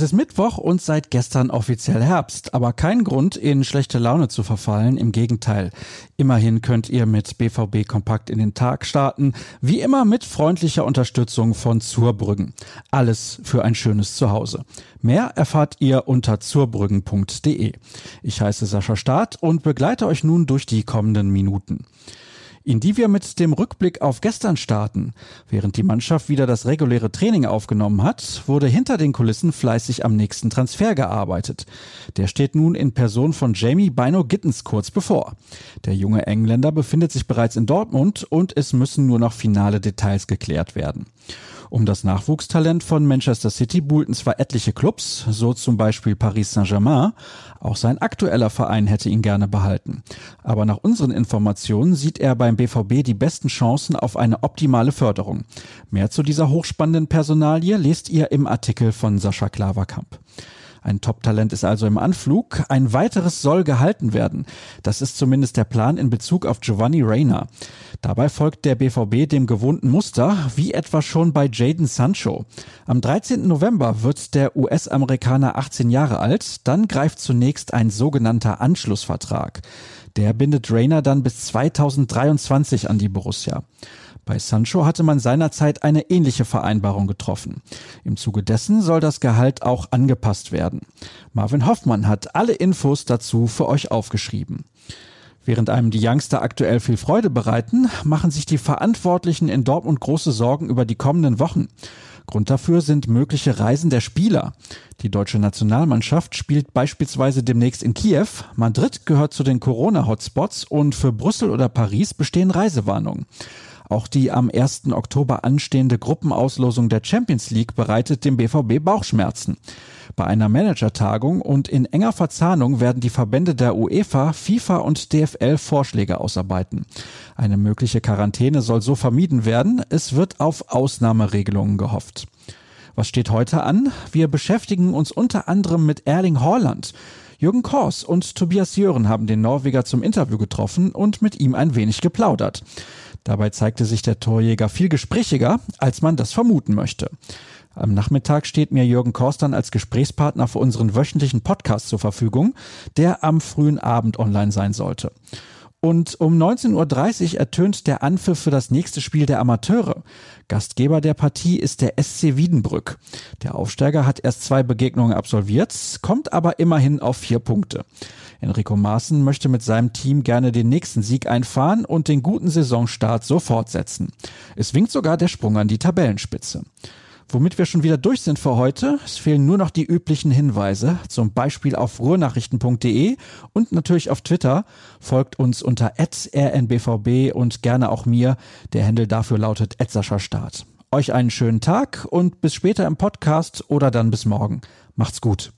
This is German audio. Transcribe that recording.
Es ist Mittwoch und seit gestern offiziell Herbst, aber kein Grund, in schlechte Laune zu verfallen. Im Gegenteil. Immerhin könnt ihr mit BVB Kompakt in den Tag starten. Wie immer mit freundlicher Unterstützung von Zurbrüggen. Alles für ein schönes Zuhause. Mehr erfahrt ihr unter zurbrüggen.de. Ich heiße Sascha Staat und begleite euch nun durch die kommenden Minuten in die wir mit dem Rückblick auf gestern starten. Während die Mannschaft wieder das reguläre Training aufgenommen hat, wurde hinter den Kulissen fleißig am nächsten Transfer gearbeitet. Der steht nun in Person von Jamie Bino Gittens kurz bevor. Der junge Engländer befindet sich bereits in Dortmund und es müssen nur noch finale Details geklärt werden. Um das Nachwuchstalent von Manchester City buhlten zwar etliche Clubs, so zum Beispiel Paris Saint-Germain, auch sein aktueller Verein hätte ihn gerne behalten. Aber nach unseren Informationen sieht er beim BVB die besten Chancen auf eine optimale Förderung. Mehr zu dieser hochspannenden Personalie lest ihr im Artikel von Sascha Klaverkamp. Ein Top-Talent ist also im Anflug. Ein weiteres soll gehalten werden. Das ist zumindest der Plan in Bezug auf Giovanni Reyna. Dabei folgt der BVB dem gewohnten Muster, wie etwa schon bei Jaden Sancho. Am 13. November wird der US-Amerikaner 18 Jahre alt. Dann greift zunächst ein sogenannter Anschlussvertrag. Der bindet Rayner dann bis 2023 an die Borussia. Bei Sancho hatte man seinerzeit eine ähnliche Vereinbarung getroffen. Im Zuge dessen soll das Gehalt auch angepasst werden. Marvin Hoffmann hat alle Infos dazu für euch aufgeschrieben. Während einem die Youngster aktuell viel Freude bereiten, machen sich die Verantwortlichen in Dortmund große Sorgen über die kommenden Wochen. Grund dafür sind mögliche Reisen der Spieler. Die deutsche Nationalmannschaft spielt beispielsweise demnächst in Kiew. Madrid gehört zu den Corona-Hotspots und für Brüssel oder Paris bestehen Reisewarnungen. Auch die am 1. Oktober anstehende Gruppenauslosung der Champions League bereitet dem BVB Bauchschmerzen. Bei einer Managertagung und in enger Verzahnung werden die Verbände der UEFA, FIFA und DFL Vorschläge ausarbeiten. Eine mögliche Quarantäne soll so vermieden werden. Es wird auf Ausnahmeregelungen gehofft. Was steht heute an? Wir beschäftigen uns unter anderem mit Erling Haaland. Jürgen Kors und Tobias Jören haben den Norweger zum Interview getroffen und mit ihm ein wenig geplaudert. Dabei zeigte sich der Torjäger viel gesprächiger, als man das vermuten möchte. Am Nachmittag steht mir Jürgen Korstern als Gesprächspartner für unseren wöchentlichen Podcast zur Verfügung, der am frühen Abend online sein sollte. Und um 19.30 Uhr ertönt der Anpfiff für das nächste Spiel der Amateure. Gastgeber der Partie ist der SC Wiedenbrück. Der Aufsteiger hat erst zwei Begegnungen absolviert, kommt aber immerhin auf vier Punkte. Enrico Maaßen möchte mit seinem Team gerne den nächsten Sieg einfahren und den guten Saisonstart so fortsetzen. Es winkt sogar der Sprung an die Tabellenspitze. Womit wir schon wieder durch sind für heute. Es fehlen nur noch die üblichen Hinweise, zum Beispiel auf ruhrnachrichten.de und natürlich auf Twitter. Folgt uns unter rnbvb und gerne auch mir. Der Händel dafür lautet Start. Euch einen schönen Tag und bis später im Podcast oder dann bis morgen. Macht's gut.